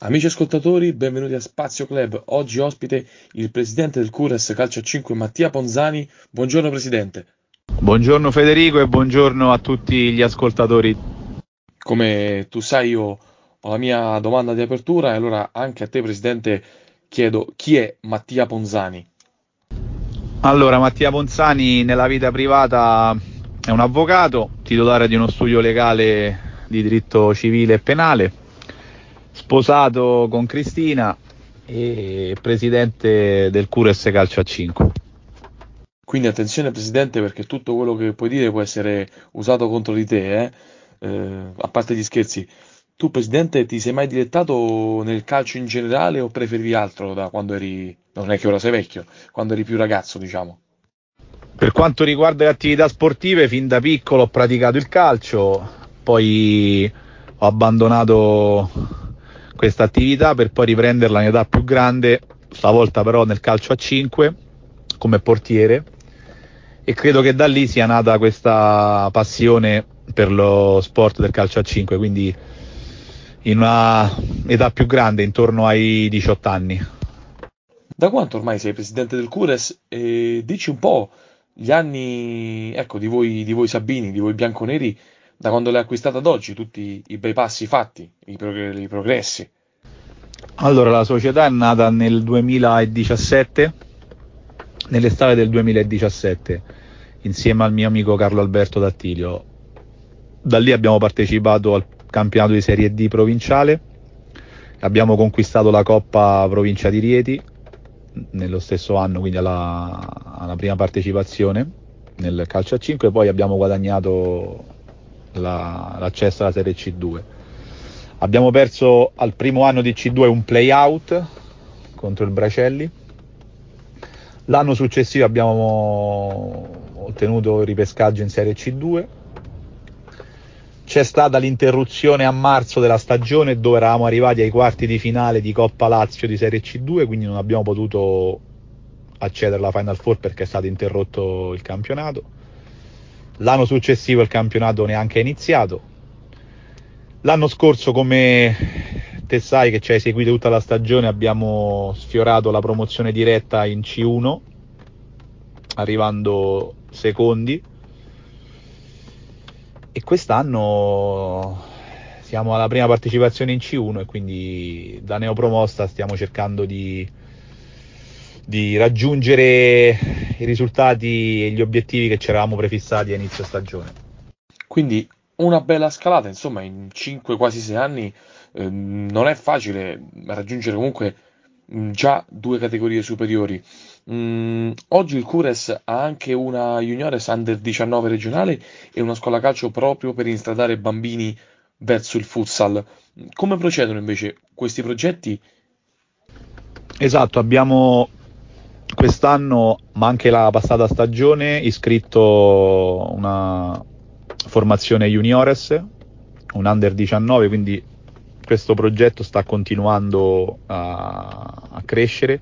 Amici ascoltatori, benvenuti a Spazio Club. Oggi ospite il presidente del Cures Calcio a 5 Mattia Ponzani. Buongiorno presidente. Buongiorno Federico e buongiorno a tutti gli ascoltatori. Come tu sai io ho la mia domanda di apertura e allora anche a te presidente chiedo chi è Mattia Ponzani? Allora, Mattia Ponzani nella vita privata è un avvocato, titolare di uno studio legale di diritto civile e penale sposato con Cristina e presidente del Cures Calcio a 5. Quindi attenzione Presidente perché tutto quello che puoi dire può essere usato contro di te, eh? Eh, a parte gli scherzi. Tu Presidente ti sei mai dilettato nel calcio in generale o preferivi altro da quando eri, non è che ora sei vecchio, quando eri più ragazzo diciamo? Per quanto riguarda le attività sportive, fin da piccolo ho praticato il calcio, poi ho abbandonato questa attività per poi riprenderla in età più grande, stavolta però nel calcio a 5 come portiere e credo che da lì sia nata questa passione per lo sport del calcio a 5, quindi in una età più grande, intorno ai 18 anni. Da quanto ormai sei presidente del Cures? E dici un po' gli anni ecco, di, voi, di voi Sabini, di voi bianconeri, da quando l'hai acquistata ad oggi, tutti i bei passi fatti, i, prog- i progressi? Allora, la società è nata nel 2017, nell'estate del 2017, insieme al mio amico Carlo Alberto Dattilio. Da lì abbiamo partecipato al campionato di Serie D provinciale, abbiamo conquistato la Coppa Provincia di Rieti nello stesso anno, quindi alla, alla prima partecipazione nel calcio a 5, poi abbiamo guadagnato la, l'accesso alla Serie C2. Abbiamo perso al primo anno di C2 un play-out contro il Bracelli. L'anno successivo abbiamo ottenuto il ripescaggio in Serie C2. C'è stata l'interruzione a marzo della stagione dove eravamo arrivati ai quarti di finale di Coppa Lazio di Serie C2, quindi non abbiamo potuto accedere alla Final Four perché è stato interrotto il campionato. L'anno successivo il campionato neanche è iniziato. L'anno scorso, come te sai che ci hai seguito tutta la stagione, abbiamo sfiorato la promozione diretta in C1, arrivando secondi. E quest'anno siamo alla prima partecipazione in C1 e quindi da neopromosta stiamo cercando di, di raggiungere i risultati e gli obiettivi che ci eravamo prefissati a inizio stagione. Quindi una bella scalata, insomma, in 5 quasi 6 anni eh, non è facile raggiungere comunque mh, già due categorie superiori. Mm, oggi il Cures ha anche una Juniores Under 19 regionale e una scuola calcio proprio per instradare bambini verso il futsal. Come procedono invece questi progetti? Esatto, abbiamo quest'anno, ma anche la passata stagione, iscritto una formazione juniores, un under 19, quindi questo progetto sta continuando a, a crescere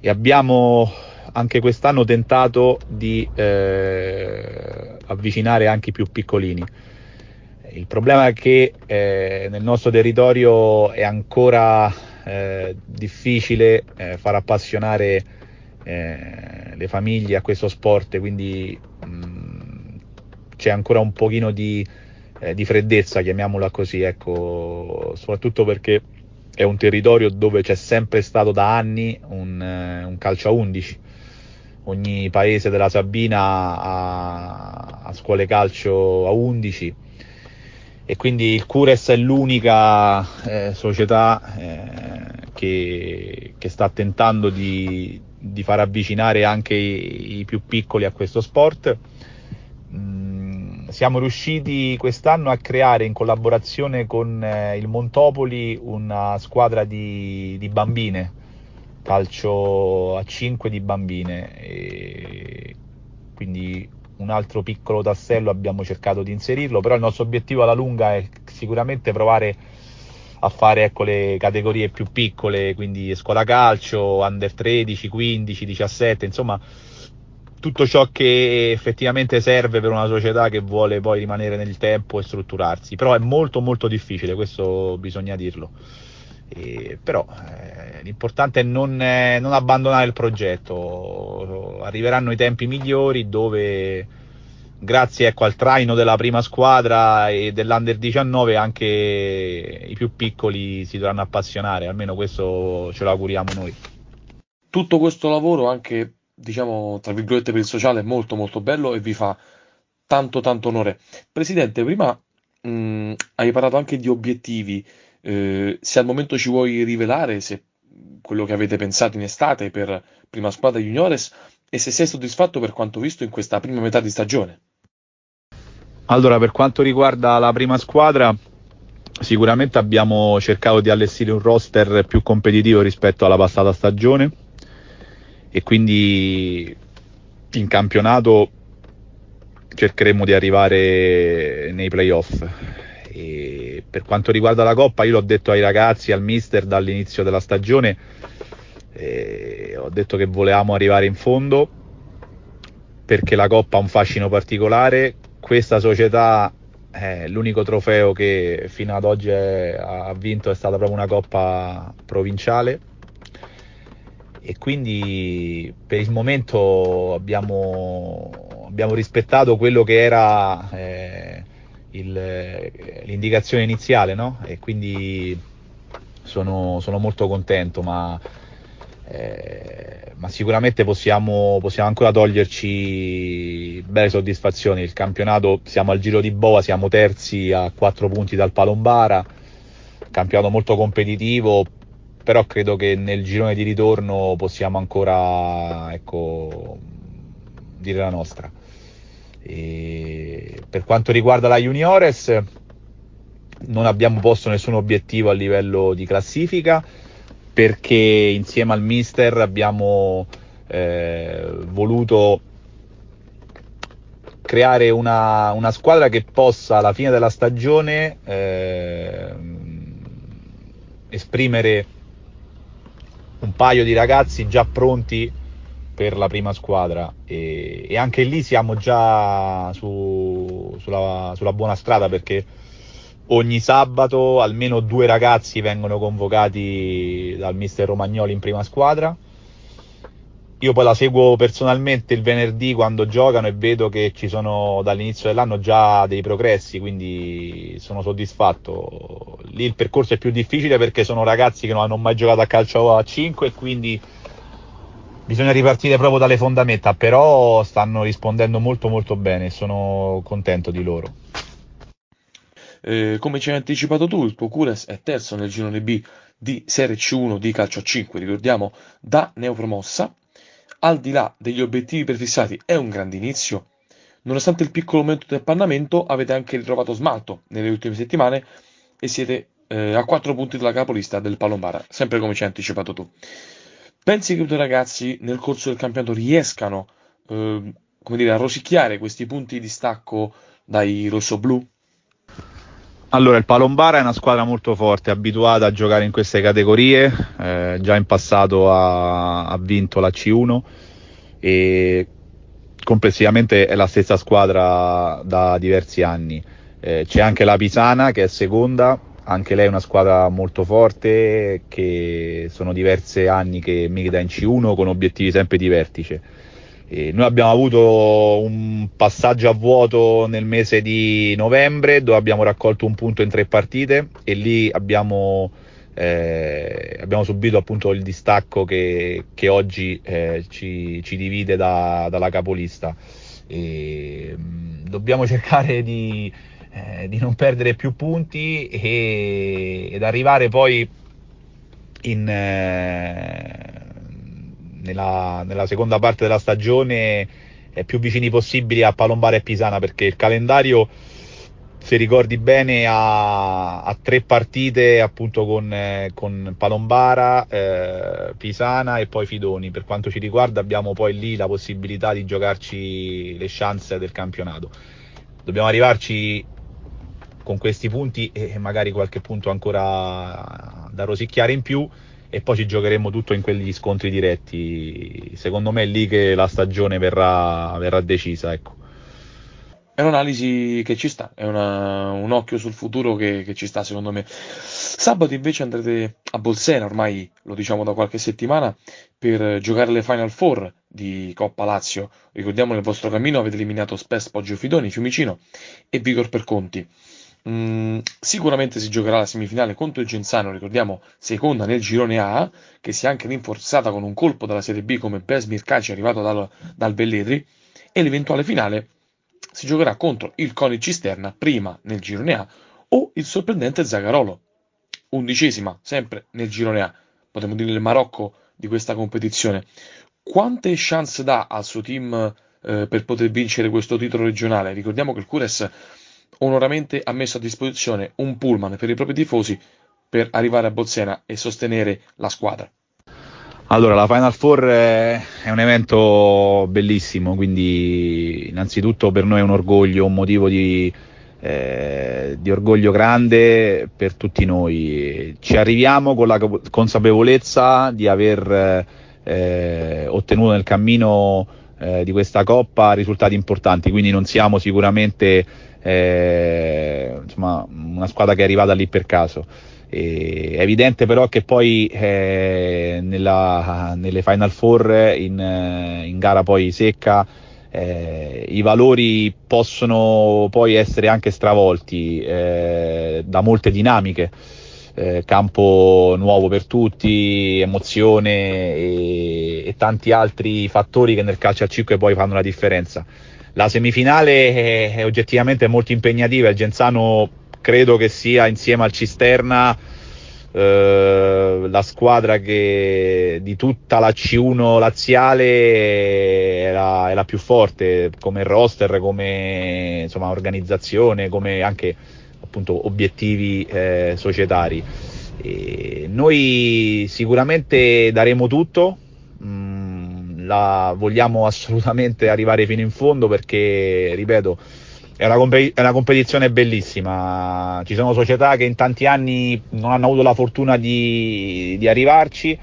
e abbiamo anche quest'anno tentato di eh, avvicinare anche i più piccolini. Il problema è che eh, nel nostro territorio è ancora eh, difficile eh, far appassionare eh, le famiglie a questo sport, quindi mh, mm, c'è ancora un pochino di, eh, di, freddezza, chiamiamola così, ecco, soprattutto perché è un territorio dove c'è sempre stato da anni un, eh, un calcio a 11. Ogni paese della Sabina ha, ha scuole calcio a 11 e quindi il Cures è l'unica eh, società eh, che, che, sta tentando di, di, far avvicinare anche i, i, più piccoli a questo sport. Mm, siamo riusciti quest'anno a creare in collaborazione con eh, il Montopoli una squadra di, di, bambine, calcio a 5 di bambine. E quindi un altro piccolo tassello abbiamo cercato di inserirlo, però il nostro obiettivo alla lunga è sicuramente provare a fare ecco, le categorie più piccole, quindi scuola calcio, under 13, 15, 17, insomma tutto ciò che effettivamente serve per una società che vuole poi rimanere nel tempo e strutturarsi, però è molto molto difficile, questo bisogna dirlo. E, però eh, l'importante è non, eh, non, abbandonare il progetto. Arriveranno i tempi migliori dove, grazie ecco, al traino della prima squadra e dell'Under 19, anche i più piccoli si dovranno appassionare. Almeno questo ce lo auguriamo noi. Tutto questo lavoro, anche diciamo tra virgolette per il sociale, è molto molto bello e vi fa tanto tanto onore. Presidente, prima mh, mm, hai parlato anche di obiettivi eh, se al momento ci vuoi rivelare se quello che avete pensato in estate per prima squadra juniores e se sei soddisfatto per quanto visto in questa prima metà di stagione. Allora, per quanto riguarda la prima squadra, sicuramente abbiamo cercato di allestire un roster più competitivo rispetto alla passata stagione e quindi in campionato cercheremo di arrivare nei playoff e per quanto riguarda la Coppa, io l'ho detto ai ragazzi, al mister dall'inizio della stagione, eh, ho detto che volevamo arrivare in fondo perché la Coppa ha un fascino particolare. Questa società, eh, l'unico trofeo che fino ad oggi è, ha vinto è stata proprio una Coppa provinciale e quindi per il momento abbiamo, abbiamo rispettato quello che era eh, il, eh, l'indicazione iniziale, no? E quindi sono, sono molto contento, ma, eh, ma sicuramente possiamo, possiamo, ancora toglierci belle soddisfazioni. Il campionato, siamo al giro di boa, siamo terzi a 4 punti dal Palombara, campionato molto competitivo, però credo che nel girone di ritorno possiamo ancora ecco, dire la nostra. E per quanto riguarda la Juniores, non abbiamo posto nessun obiettivo a livello di classifica perché insieme al mister abbiamo eh, voluto creare una, una, squadra che possa alla fine della stagione eh, esprimere un paio di ragazzi già pronti per la prima squadra e, e anche lì siamo già su, sulla, sulla, buona strada perché ogni sabato almeno due ragazzi vengono convocati dal mister Romagnoli in prima squadra. Io poi la seguo personalmente il venerdì quando giocano e vedo che ci sono dall'inizio dell'anno già dei progressi, quindi sono soddisfatto. Lì il percorso è più difficile perché sono ragazzi che non hanno mai giocato a calcio a 5 e quindi bisogna ripartire proprio dalle fondamenta, però stanno rispondendo molto molto bene, sono contento di loro. Eh, come ci hai anticipato tu, il tuo Cures è terzo nel girone B di Serie C1 di calcio a 5, ricordiamo, da neopromossa. Al di là degli obiettivi prefissati è un grande inizio. Nonostante il piccolo momento di appannamento, avete anche ritrovato smalto nelle ultime settimane e siete eh, a 4 punti dalla capolista del Palombara, sempre come ci hai anticipato tu. Pensi che i tuoi ragazzi nel corso del campionato riescano eh, come dire, a rosicchiare questi punti di stacco dai rossoblù? Allora, il Palombara è una squadra molto forte, abituata a giocare in queste categorie, eh, già in passato ha, ha, vinto la C1 e complessivamente è la stessa squadra da diversi anni. Eh, c'è anche la Pisana che è seconda, anche lei è una squadra molto forte che sono diversi anni che milita in C1 con obiettivi sempre di vertice. E noi abbiamo avuto un passaggio a vuoto nel mese di novembre dove abbiamo raccolto un punto in tre partite e lì abbiamo, eh, abbiamo subito appunto il distacco che, che oggi eh, ci, ci, divide da, dalla capolista. E, mm, dobbiamo cercare di, eh, di non perdere più punti e, ed arrivare poi in, eh, nella, nella, seconda parte della stagione eh, più vicini possibili a Palombara e Pisana perché il calendario se ricordi bene ha, ha tre partite appunto con, eh, con Palombara, eh, Pisana e poi Fidoni. Per quanto ci riguarda abbiamo poi lì la possibilità di giocarci le chance del campionato. Dobbiamo arrivarci con questi punti e magari qualche punto ancora da rosicchiare in più e poi ci giocheremo tutto in quegli scontri diretti. Secondo me è lì che la stagione verrà, verrà decisa. Ecco. È un'analisi che ci sta, è una, un occhio sul futuro che, che, ci sta secondo me. Sabato invece andrete a Bolsena, ormai lo diciamo da qualche settimana, per giocare le Final Four di Coppa Lazio. Ricordiamo nel vostro cammino avete eliminato Spes Poggio Fidoni, Fiumicino e Vigor Perconti. Mm, sicuramente si giocherà la semifinale contro il Genzano, ricordiamo seconda nel girone A, che si è anche rinforzata con un colpo dalla Serie B come Besmir Caci arrivato dal, dal Belledri, e l'eventuale finale si giocherà contro il Coni Cisterna, prima nel girone A, o il sorprendente Zagarolo, undicesima, sempre nel girone A, potremmo dire il Marocco di questa competizione. Quante chance dà al suo team eh, per poter vincere questo titolo regionale? Ricordiamo che il Cures onoramente ha messo a disposizione un pullman per i propri tifosi per arrivare a Bolsena e sostenere la squadra. Allora, la Final Four è un evento bellissimo, quindi innanzitutto per noi è un orgoglio, un motivo di, eh, di orgoglio grande per tutti noi. Ci arriviamo con la consapevolezza di aver eh, ottenuto nel cammino eh, di questa Coppa risultati importanti, quindi non siamo sicuramente eh, insomma, una squadra che è arrivata lì per caso. E è evidente però che poi eh, nella, nelle Final Four in, eh, in gara poi secca eh, i valori possono poi essere anche stravolti eh, da molte dinamiche. Eh, campo nuovo per tutti, emozione e, e, tanti altri fattori che nel calcio a 5 poi fanno la differenza. La semifinale è, è oggettivamente molto impegnativa, il Genzano credo che sia insieme al Cisterna eh, la squadra che di tutta la C1 laziale è la, è la più forte come roster, come insomma, organizzazione, come anche appunto obiettivi eh, societari. E noi sicuramente daremo tutto, la vogliamo assolutamente arrivare fino in fondo perché, ripeto, è una, comp- è una, competizione bellissima. Ci sono società che in tanti anni non hanno avuto la fortuna di, di arrivarci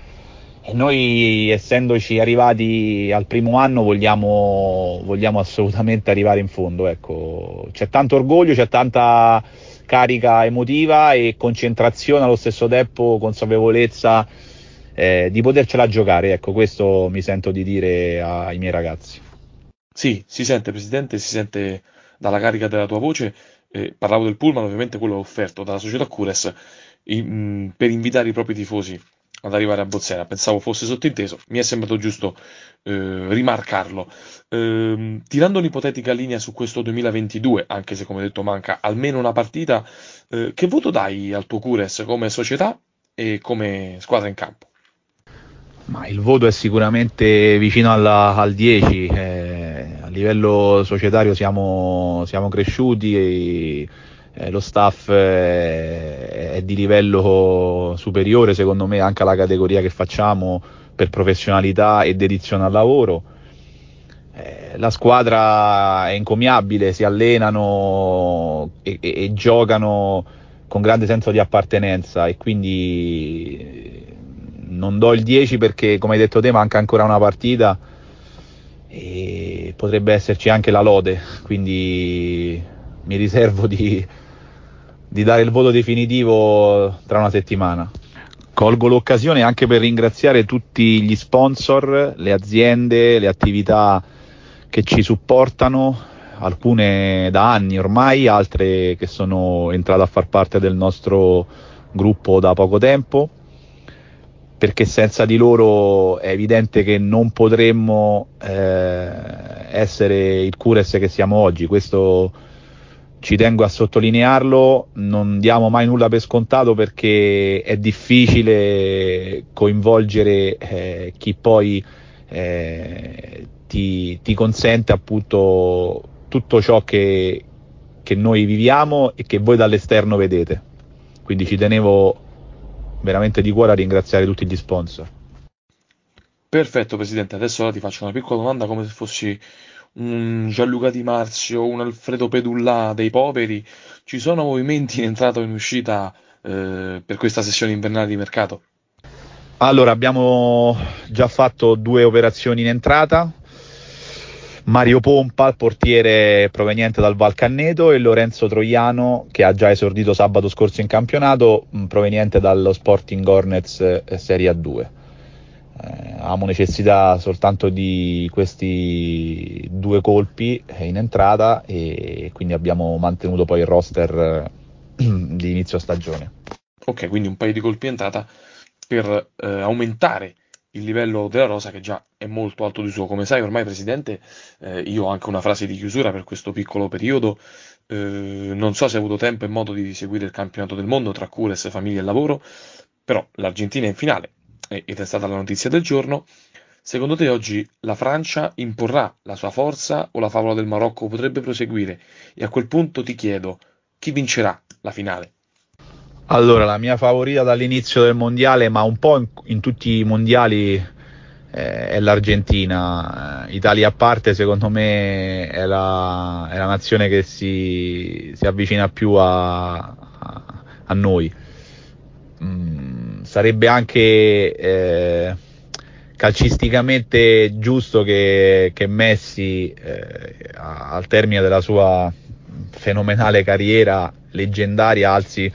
e noi, essendoci arrivati al primo anno, vogliamo, vogliamo assolutamente arrivare in fondo. Ecco. C'è tanto orgoglio, c'è tanta carica emotiva e concentrazione allo stesso tempo, consapevolezza eh, di potercela giocare. Ecco, questo mi sento di dire ai miei ragazzi. Sì, si sente Presidente, si sente dalla carica della tua voce. Eh, parlavo del pullman, ovviamente quello offerto dalla società Cures in, per invitare i propri tifosi ad arrivare a Bozzena. Pensavo fosse sottinteso, mi è sembrato giusto eh, rimarcarlo. Eh, tirando un'ipotetica linea su questo 2022, anche se come detto manca almeno una partita, eh, che voto dai al tuo Cures come società e come squadra in campo? Ma il voto è sicuramente vicino alla, al 10, eh, a livello societario siamo, siamo cresciuti e eh, lo staff è, è, di livello superiore secondo me anche alla categoria che facciamo per professionalità e dedizione al lavoro. Eh, la squadra è incommiabile, si allenano e, e, e giocano con grande senso di appartenenza e quindi non do il 10 perché come hai detto te manca ancora una partita e potrebbe esserci anche la lode, quindi mi riservo di, di dare il voto definitivo tra una settimana. Colgo l'occasione anche per ringraziare tutti gli sponsor, le aziende, le attività che ci supportano, alcune da anni ormai, altre che sono entrate a far parte del nostro gruppo da poco tempo perché senza di loro è evidente che non potremmo eh, essere il Cures che siamo oggi. Questo ci tengo a sottolinearlo, non diamo mai nulla per scontato perché è difficile coinvolgere eh, chi poi eh, ti, ti, consente appunto tutto ciò che, che noi viviamo e che voi dall'esterno vedete. Quindi ci tenevo veramente di cuore a ringraziare tutti gli sponsor. Perfetto Presidente, adesso ti faccio una piccola domanda come se fossi un Gianluca Di Marzio, un Alfredo Pedullà dei poveri. Ci sono movimenti in entrata o in uscita eh, per questa sessione invernale di mercato? Allora, abbiamo già fatto due operazioni in entrata, Mario Pompa, portiere proveniente dal Valcanneto, e Lorenzo Troiano, che ha già esordito sabato scorso in campionato, proveniente dallo Sporting Hornets eh, Serie A2. Eh, avevamo necessità soltanto di questi due colpi in entrata e quindi abbiamo mantenuto poi il roster eh, di inizio stagione. Ok, quindi un paio di colpi in entrata per eh, aumentare il livello della rosa che già è molto alto di suo. Come sai ormai Presidente, eh, io ho anche una frase di chiusura per questo piccolo periodo. Eh, non so se hai avuto tempo e modo di seguire il campionato del mondo tra cures, famiglia e lavoro, però l'Argentina è in finale ed è stata la notizia del giorno. Secondo te oggi la Francia imporrà la sua forza o la favola del Marocco potrebbe proseguire? E a quel punto ti chiedo, chi vincerà la finale? Allora, la mia favorita dall'inizio del mondiale, ma un po' in, in tutti i mondiali, eh, è l'Argentina. Eh, Italia a parte, secondo me, è la, è la nazione che si, si, avvicina più a, a, a noi. Mm, sarebbe anche eh, calcisticamente giusto che, che Messi, eh, al termine della sua fenomenale carriera leggendaria, alzi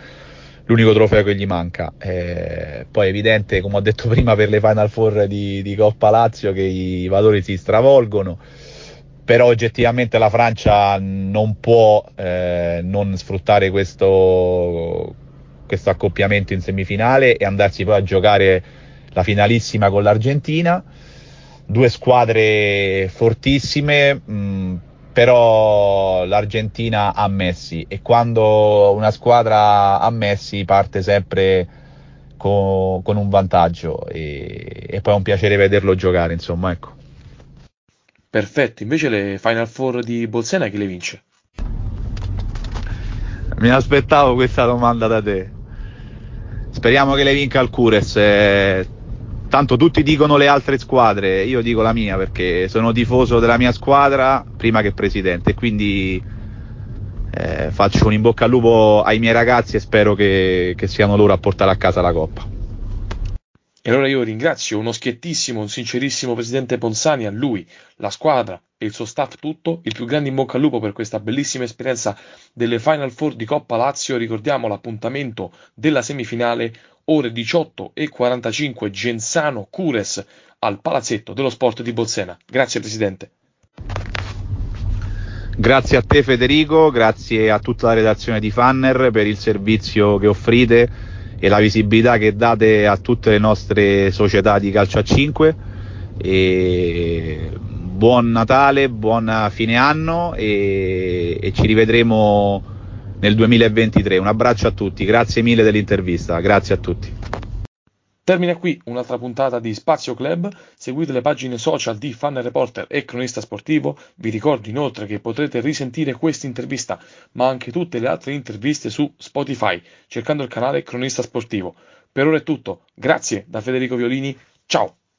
l'unico trofeo che gli manca. Eh, poi è evidente, come ho detto prima, per le Final Four di, di Coppa Lazio che i valori si stravolgono, però oggettivamente la Francia non può eh, non sfruttare questo, questo accoppiamento in semifinale e andarsi poi a giocare la finalissima con l'Argentina. Due squadre fortissime. Mh, però l'Argentina ha Messi e quando una squadra ha Messi parte sempre con, con un vantaggio e, e, poi è un piacere vederlo giocare, insomma, ecco. Perfetto, invece le Final Four di Bolsena chi le vince? Mi aspettavo questa domanda da te. Speriamo che le vinca il Cures. Eh, tanto tutti dicono le altre squadre, io dico la mia perché sono tifoso della mia squadra prima che presidente quindi eh, faccio un in bocca al lupo ai miei ragazzi e spero che, che siano loro a portare a casa la coppa. E allora io ringrazio uno schiettissimo, un sincerissimo presidente Ponsani, a lui, la squadra e il suo staff tutto, il più grande in bocca al lupo per questa bellissima esperienza delle Final Four di Coppa Lazio. Ricordiamo l'appuntamento della semifinale ore 18 e 45 Genzano Cures al Palazzetto dello Sport di Bolsena. Grazie Presidente. Grazie a te Federico, grazie a tutta la redazione di Fanner per il servizio che offrite e la visibilità che date a tutte le nostre società di calcio a 5. E buon Natale, buon fine anno e, e ci rivedremo nel 2023. Un abbraccio a tutti, grazie mille dell'intervista, grazie a tutti. Termina qui un'altra puntata di Spazio Club, seguite le pagine social di Fan Reporter e Cronista Sportivo, vi ricordo inoltre che potrete risentire questa intervista, ma anche tutte le altre interviste su Spotify, cercando il canale Cronista Sportivo. Per ora è tutto, grazie da Federico Violini, ciao!